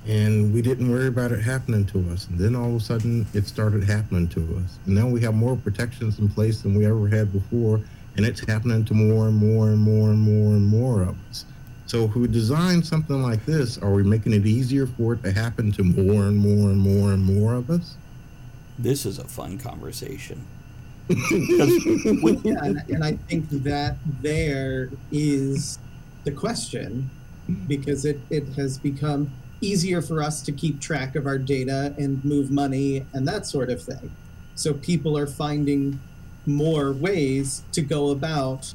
G: And we didn't worry about it happening to us. And then all of a sudden, it started happening to us. And now we have more protections in place than we ever had before, and it's happening to more and more and more and more and more of us. So if we design something like this, are we making it easier for it to happen to more and more and more and more of us?
C: This is a fun conversation.
F: yeah, and, and I think that there is the question because it, it has become easier for us to keep track of our data and move money and that sort of thing. So people are finding more ways to go about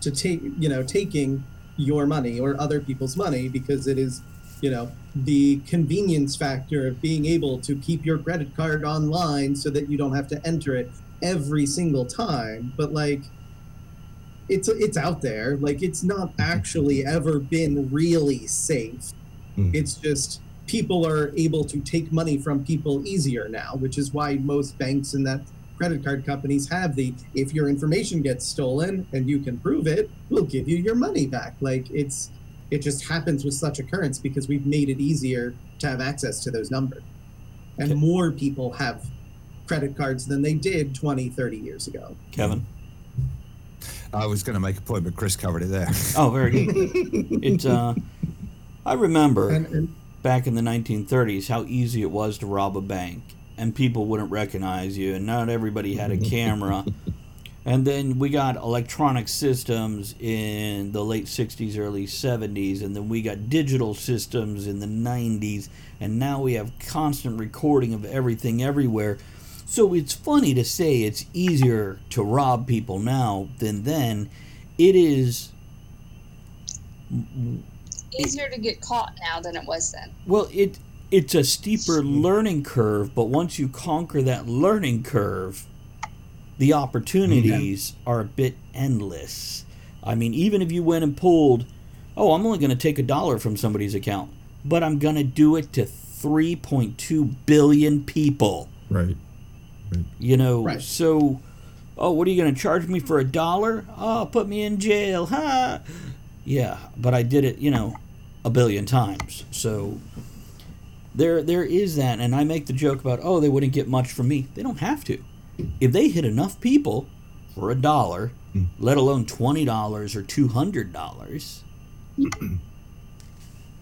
F: to take you know taking your money or other people's money because it is you know the convenience factor of being able to keep your credit card online so that you don't have to enter it every single time. But like it's it's out there. Like it's not actually ever been really safe
G: Mhm.
F: it's just people are able to take money from people easier now which is why most banks and that credit card companies have the if your information gets stolen and you can prove it we'll give you your money back like it's it just happens with such occurrence because we've made it easier to have access to those numbers and
C: Okay.
F: more people have credit cards than they did 20, 30 years ago.
C: Kevin.
H: I was going to make a point, but Chris covered it there.
C: Oh, very good. it's uh, I remember
F: And, and
C: back in the 1930s how easy it was to rob a bank, and people wouldn't recognize you, and not everybody had a camera. and then we got electronic systems in the late 60s, early 70s, and then we got digital systems in the 90s, and now we have constant recording of everything everywhere. So it's funny to say it's easier to rob people now than then. It is
E: Easier to get caught now than it was then.
C: Well, it it's a steeper learning curve, but once you conquer that learning curve, the opportunities are a bit endless. I mean, even if you went and pulled, oh, I'm only going to take a dollar from somebody's account, but I'm going to do it to 3.2 billion people.
G: Right.
C: You know,
F: Right.
C: so, oh, what are you going to charge me for a dollar? Oh, put me in jail, huh? Yeah, but I did it, you know, a billion times. So there, there is that, and I make the joke about, oh, they wouldn't get much from me. They don't have to. If they hit enough people for a dollar, hmm. let alone twenty dollars or two hundred dollars,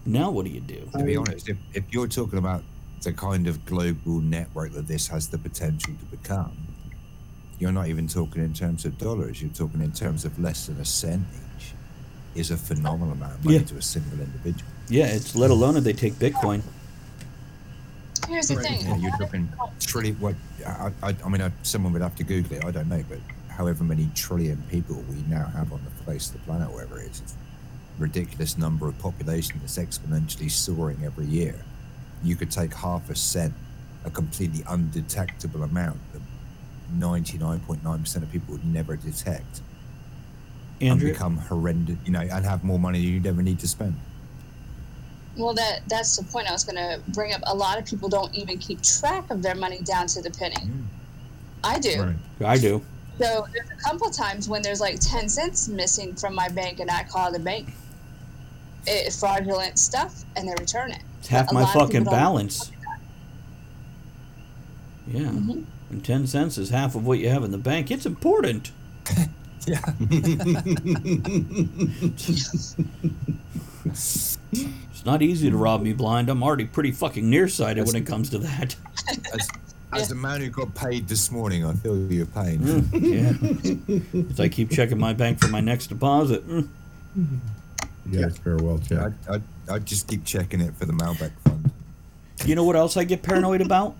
C: now what do you do?
H: to be honest, if, if you're talking about the kind of global network that this has the potential to become, you're not even talking in terms of dollars. You're talking in terms of less than a cent. Is a phenomenal amount of money
C: Yeah.
H: to a single individual.
C: Yeah, it's let alone if they take Bitcoin.
E: Here's the thing.
H: Yeah, you're talking trillion. What? I, I, I mean, I, someone would have to Google it. I don't know, but however many trillion people we now have on the face of the planet, wherever it is, it's a ridiculous number of population that's exponentially soaring every year. You could take half a cent, a completely undetectable amount that 99.9% of people would never detect, and become horrendous. You know, and have more money than you'd ever need to spend.
E: Well, that that's the point I was going to bring up. A lot of people don't even keep track of their money down to the penny. I do.
G: Right.
C: I do.
E: So there's a couple times when there's like ten cents missing from my bank, and I call the bank. It, fraudulent stuff, and they return it.
C: It's half
E: A
C: my fucking balance. Yeah.
E: Mhm.
C: And 10 cents is half of what you have in the bank. It's important.
H: Yeah.
C: It's not easy to rob me blind. I'm already pretty fucking nearsighted when it comes to that.
H: As, as the man who got paid this morning, I feel your pain.
C: Mm, yeah. As I keep checking my bank for my next deposit. Mm.
G: Yeah, it's very well checked.
H: I, I, I just keep checking it for the Malbec fund.
C: You know what else I get paranoid about?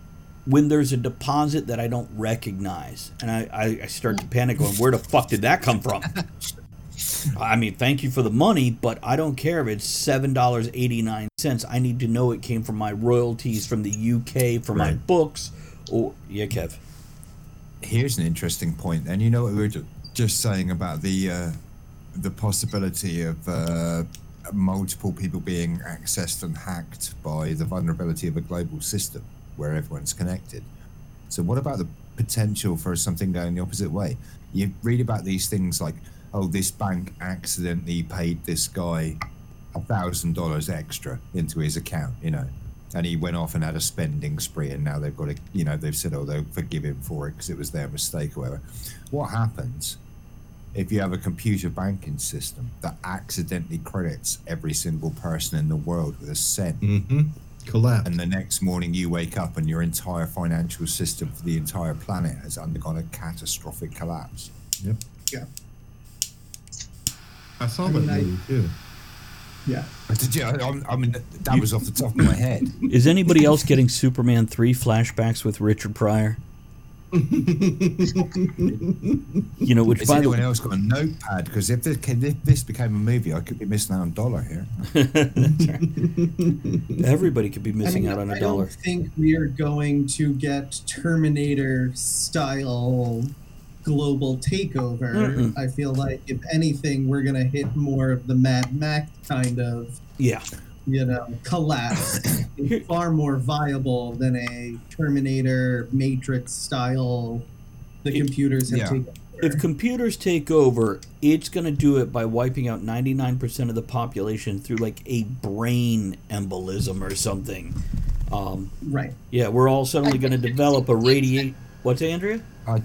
C: When there's a deposit that I don't recognize. And I, I, I start to panic going, where the fuck did that come from? I mean, thank you for the money, but I don't care if it's $7.89. I need to know it came from my royalties from the UK, from my books. Or, yeah, Kev.
H: Here's an interesting point, and you know what we were just saying about the uh, the possibility of uh, multiple people being accessed and hacked by the vulnerability of a global system where everyone's connected. So, what about the potential for something going the opposite way? You read about these things like, oh, this bank accidentally paid this guy a thousand dollars extra into his account, you know, and he went off and had a spending spree, and now they've got to, you know, they've said, oh, they'll forgive him for it because it was their mistake or whatever. What happens if you have a computer banking system that accidentally credits every single person in the world with a cent?
G: Mm-hmm. Collapse.
H: And the next morning you wake up and your entire financial system for the entire planet has undergone a catastrophic collapse.
G: Yep.
F: Yeah.
G: I saw
F: I
G: that
F: mean, I-
G: movie too.
F: Yeah.
H: Did you? I, I mean, that was off the top of my head.
C: Is anybody else getting Superman 3 flashbacks with Richard Pryor? You know, which
H: Has
C: by the
H: anyone
C: way,
H: else got a notepad? Because if this, if this became a movie, I could be missing out on a dollar here.
C: everybody could be missing
F: I mean,
C: out on a
F: I
C: dollar.
F: I don't think we are going to get Terminator style global takeover.
C: Mm-mm.
F: I feel like if anything, we're gonna hit more of the Mad Max kind of,
C: Yeah.
F: You know, collapse. it's far more viable than a Terminator Matrix style. The
C: It-
F: computers have
H: yeah.
F: taken.
C: If computers take over, it's going to do it by wiping out 99% of the population through like a brain embolism or something. Um,
F: right.
C: yeah, we're all suddenly going to develop a radiate. What's Andrea?
H: I,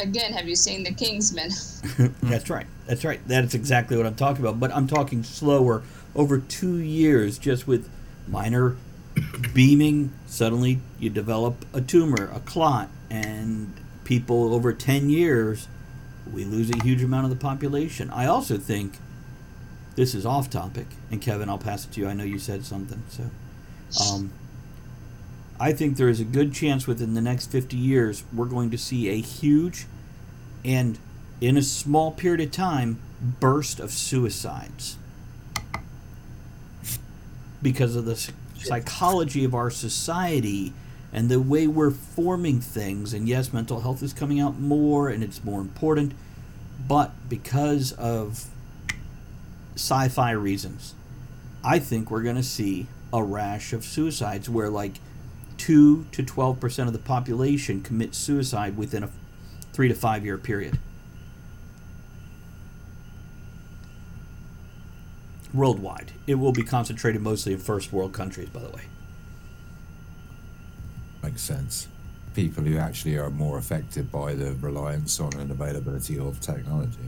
E: Again, have you seen the Kingsman?
C: That's right. That's right. That's exactly what I'm talking about. But I'm talking slower over two years, just with minor beaming. Suddenly, you develop a tumor, a clot, and people over 10 years, we lose a huge amount of the population. I also think this is off topic, and Kevin, I'll pass it to you. I know you said something, so. Um, I think there is a good chance within the next 50 years we're going to see a huge and in a small period of time burst of suicides because of the psychology of our society and the way we're forming things. And yes mental health is coming out more and it's more important but because of sci-fi reasons i think we're going to see a rash of suicides where like 2 to 12% of the population commit suicide within a 3 to 5 year period worldwide. It will be concentrated mostly in first world countries, by the way.
H: makes sense. People who actually are more affected by the reliance on and availability of technology.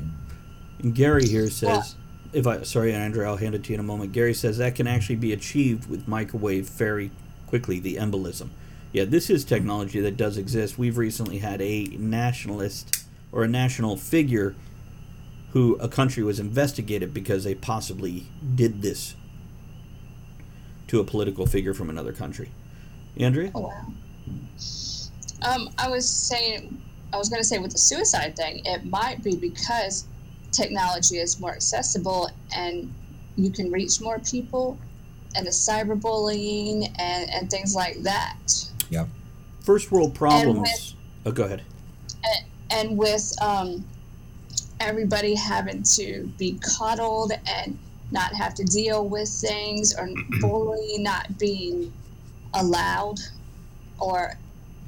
C: And Gary here says, if I sorry, Andrew, I'll hand it to you in a moment. Gary says that can actually be achieved with microwave very quickly. The embolism. Yeah, this is technology that does exist. We've recently had a nationalist or a national figure who a country was investigated because they possibly did this to a political figure from another country. Andrea?
E: Oh wow. Um, I was saying, I was going to say with the suicide thing, it might be because technology is more accessible and you can reach more people, and the cyberbullying and and things like that.
H: Yeah.
C: First world problems.
E: with-
C: oh, go ahead.
E: and with um, everybody having to be coddled and not have to deal with things or bullying not being allowed or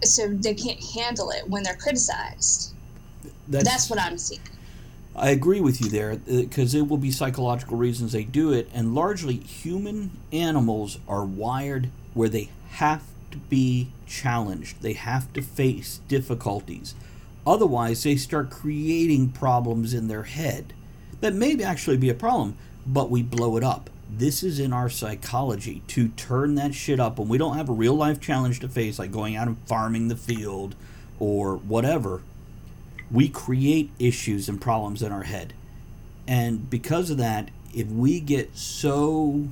E: so they can't handle it when they're criticized. That's, what i'm seeing.
C: I agree with you there uh, because it will be psychological reasons they do it, and largely human animals are wired where they have to be challenged, they have to face difficulties. Otherwise, they start creating problems in their head that may actually be a problem, but we blow it up. This is in our psychology to turn that shit up when we don't have a real life challenge to face, like going out and farming the field or whatever we create issues and problems in our head. And because of that, if we get so.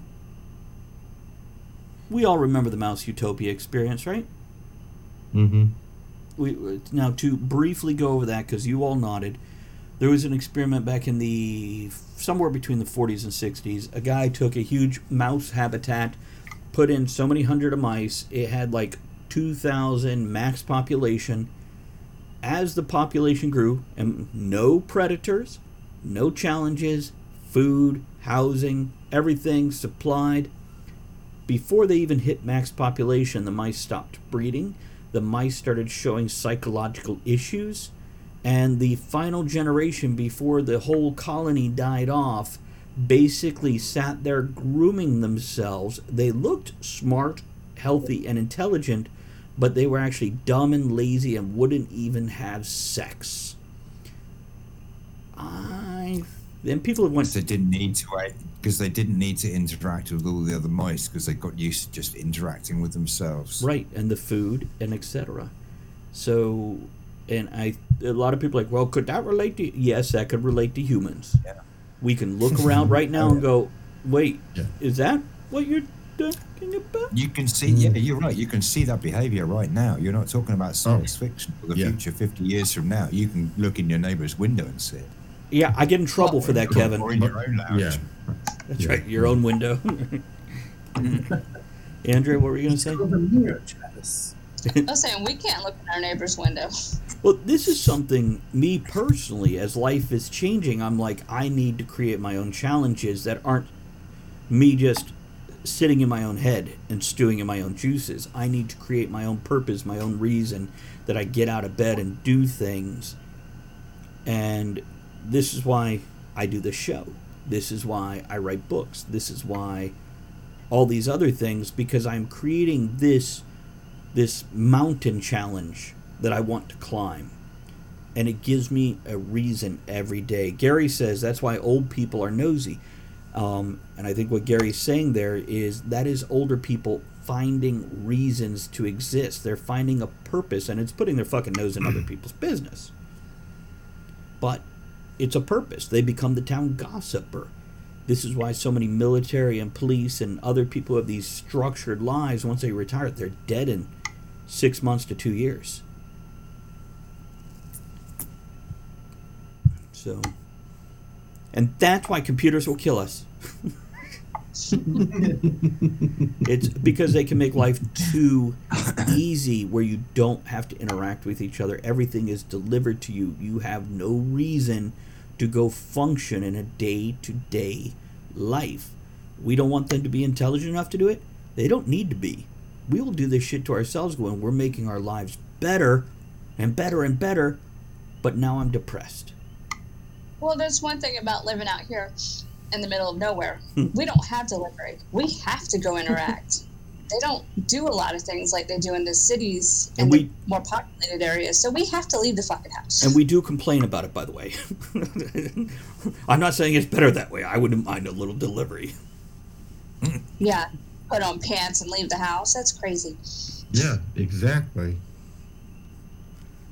C: We all remember the Mouse Utopia experience, right?
G: Mm-hmm.
C: We, now, to briefly go over that, because you all nodded, there was an experiment back in the. somewhere between the 40s and 60s. A guy took a huge mouse habitat, put in so many hundred of mice, it had like 2,000 max population as the population grew and no predators, no challenges, food, housing, everything supplied. Before they even hit max population, the mice stopped breeding. The mice started showing psychological issues. And the final generation, before the whole colony died off, basically sat there grooming themselves. They looked smart, healthy, and intelligent, but they were actually dumb and lazy and wouldn't even have sex. I and people have went
H: They didn't need to because they didn't need to interact with all the other mice because they got used to just interacting with themselves.
C: right and the food and etc. So, and I a lot of people are like, well, could that relate to? Yes, that could relate to humans.
H: Yeah.
C: We can look around right now oh, and go, wait,
G: Yeah.
C: is that what you're talking about?
H: You can see, yeah, mm. you're right. You can see that behavior right now. You're not talking about science oh. fiction for the
G: Yeah.
H: future 50 years from now. You can look in your neighbor's window and see it.
C: Yeah, I get in trouble for that, Kevin.
H: Or in your own lounge.
G: Yeah.
C: That's right, your own window. Andrea, what were you gonna say?
F: Over Travis.
E: i was saying we can't look in our neighbor's window
C: Well, this is something, me personally, as life is changing, I'm like, I need to create my own challenges that aren't me just sitting in my own head and stewing in my own juices. I need to create my own purpose, my own reason that I get out of bed and do things. And this is why I do this show. This is why I write books. This is why all these other things because I'm creating this this mountain challenge that I want to climb. And it gives me a reason every day. Gary says that's why old people are nosy. Um, and I think what Gary's saying there is that is older people finding reasons to exist. They're finding a purpose, and it's putting their fucking nose in other people's business. But it's a purpose. They become the town gossiper. This is why so many military and police and other people have these structured lives, once they retire, they're dead in six months to two years. So, and that's why computers will kill us. it's because they can make life too easy where you don't have to interact with each other. Everything is delivered to you. You have no reason to go function in a day to day life. We don't want them to be intelligent enough to do it. They don't need to be. We will do this shit to ourselves when we're making our lives better and better and better, but now I'm depressed.
E: Well, there's one thing about living out here in the middle of nowhere. Hmm. we don't have delivery. We have to go interact. they don't do a lot of things like they do in the cities and,
C: And
E: the
C: we-
E: more populated areas. So we have to leave the fucking house.
C: And we do complain about it, by the way. I'm not saying it's better that way. I wouldn't mind a little delivery.
E: yeah, put on pants and leave the house. That's crazy.
G: Yeah, exactly.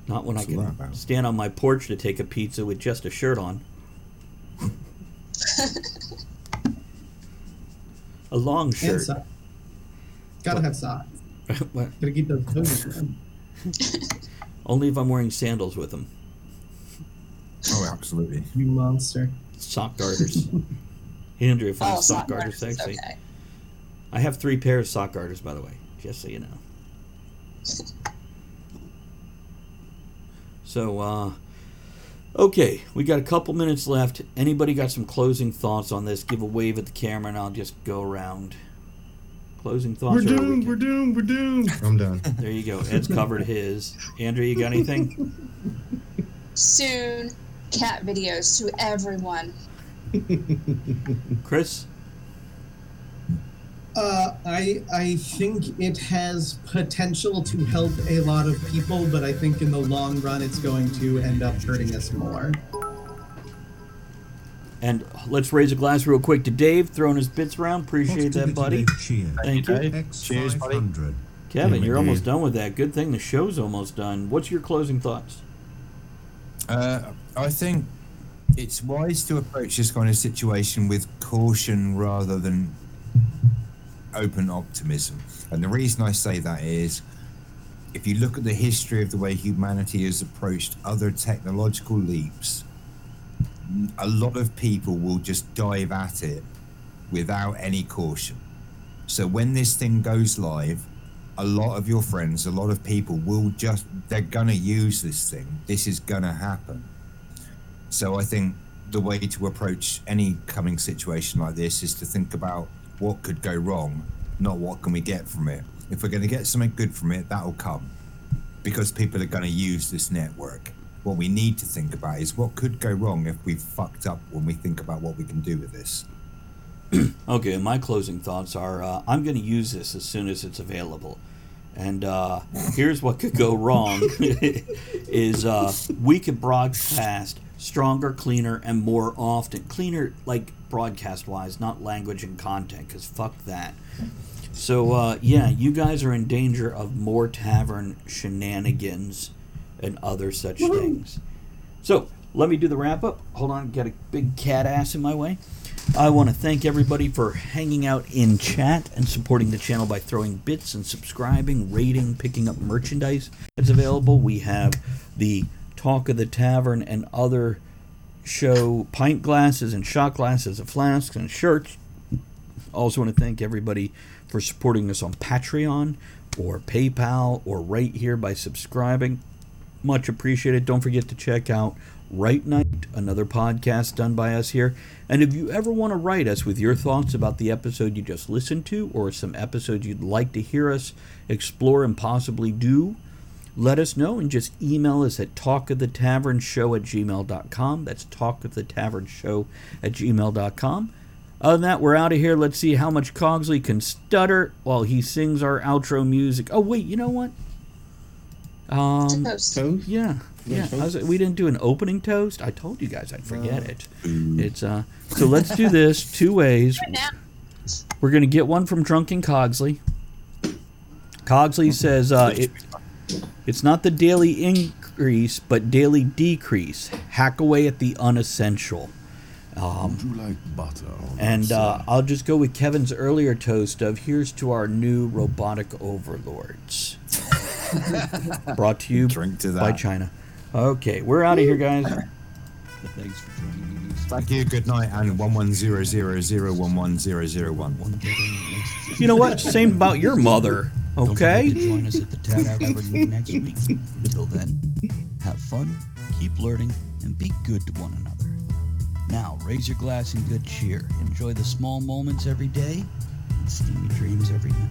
C: Not when I can stand on my porch to take a pizza with just a shirt on. a long
F: And
C: shirt.
F: Socks. Gotta have socks. Gotta keep those toes warm.
C: Only if I'm wearing sandals with them.
H: Oh, absolutely.
F: You monster.
C: Sock garters. Andrew finds
E: Oh,
C: sock
E: sock
C: garters
E: garters,
C: sexy.
E: Okay.
C: I have three pairs of sock garters, by the way, just so you know. So, uh, okay, we got a couple minutes left. Anybody got some closing thoughts on this? Give a wave at the camera, and I'll just go around. Closing thoughts.
G: We're
C: or are we
G: doomed, we're doomed, we're doomed. I'm done.
C: There you go. Ed's covered his. Andrew, you got anything?
E: Soon, cat videos to everyone.
C: Chris?
F: Uh, I I think it has potential to help a lot of people, but I think in the long run it's going to end up hurting us more.
C: And let's raise a glass real quick to Dave, throwing his bits around. Appreciate that, buddy. Thank you.
H: Cheers, buddy.
C: Kevin, you're almost done with that. Good thing the show's almost done. What's your closing thoughts?
H: Uh, I think it's wise to approach this kind of situation with caution rather than open optimism. And the reason I say that is if you look at the history of the way humanity has approached other technological leaps, a lot of people will just dive at it without any caution. So when this thing goes live, a lot of your friends, a lot of people will just, they're going to use this thing. This is going to happen. So I think the way to approach any coming situation like this is to think about what could go wrong, not what can we get from it. If we're going to get something good from it, that'll come because people are going to use this network. What we need to think about is what could go wrong if we've fucked up when we think about what we can do with this.
C: Okay, my closing thoughts are uh, I'm going to use this as soon as it's available. And uh, here's what could go wrong is uh, we could broadcast stronger, cleaner, and more often. Cleaner, like broadcast wise, not language and content, because fuck that. So, uh, yeah, you guys are in danger of more tavern shenanigans and other such things. So, let me do the wrap up. Hold on, got a big cat ass in my way. I want to thank everybody for hanging out in chat and supporting the channel by throwing bits and subscribing, rating, picking up merchandise that's available. We have the Talk of the Tavern and other show pint glasses and shot glasses and flasks and shirts. Also want to thank everybody for supporting us on Patreon or PayPal or right here by subscribing. Much appreciated. Don't forget to check out Right Night, another podcast done by us here. And if you ever want to write us with your thoughts about the episode you just listened to or some episodes you'd like to hear us explore and possibly do, let us know and just email us at talkofthetavernshow at gmail.com. That's talkofthetavernshow at gmail.com. Other than that, we're out of here. Let's see how much Cogsley can stutter while he sings our outro music. Oh, wait, you know what? Um,
E: Toast.
G: Toast?
C: yeah, yeah. I was, we didn't do an opening toast. I told you guys I'd forget it. It's uh. So let's do this two ways. We're gonna get one from Drunken Cogsley. Cogsley says uh, it, it's not the daily increase, but daily decrease. Hack away at the unessential.
I: Would you like butter? on
C: And
I: your
C: uh. I'll just go with Kevin's earlier toast of here's to our new robotic overlords. Brought to you
H: Drink to
C: by. China. Okay, we're out of here, guys.
I: Thanks for joining me.
H: Thank you. Good night. And one one zero zero zero one one zero zero one.
C: You know what? Same about your mother.
I: Don't forget
C: Okay.
I: to join us at the Tad Tavern next week. Until then, have fun, keep learning, and be good to one another. Now, raise your glass in good cheer. Enjoy the small moments every day and steamy dreams every night.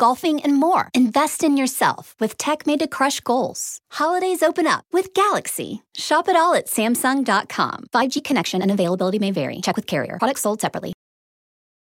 A: golfing, and more. Invest in yourself with tech made to crush goals. Holidays open up with Galaxy. Shop it all at Samsung.com. 5G connection and availability may vary. Check with carrier. Products sold separately.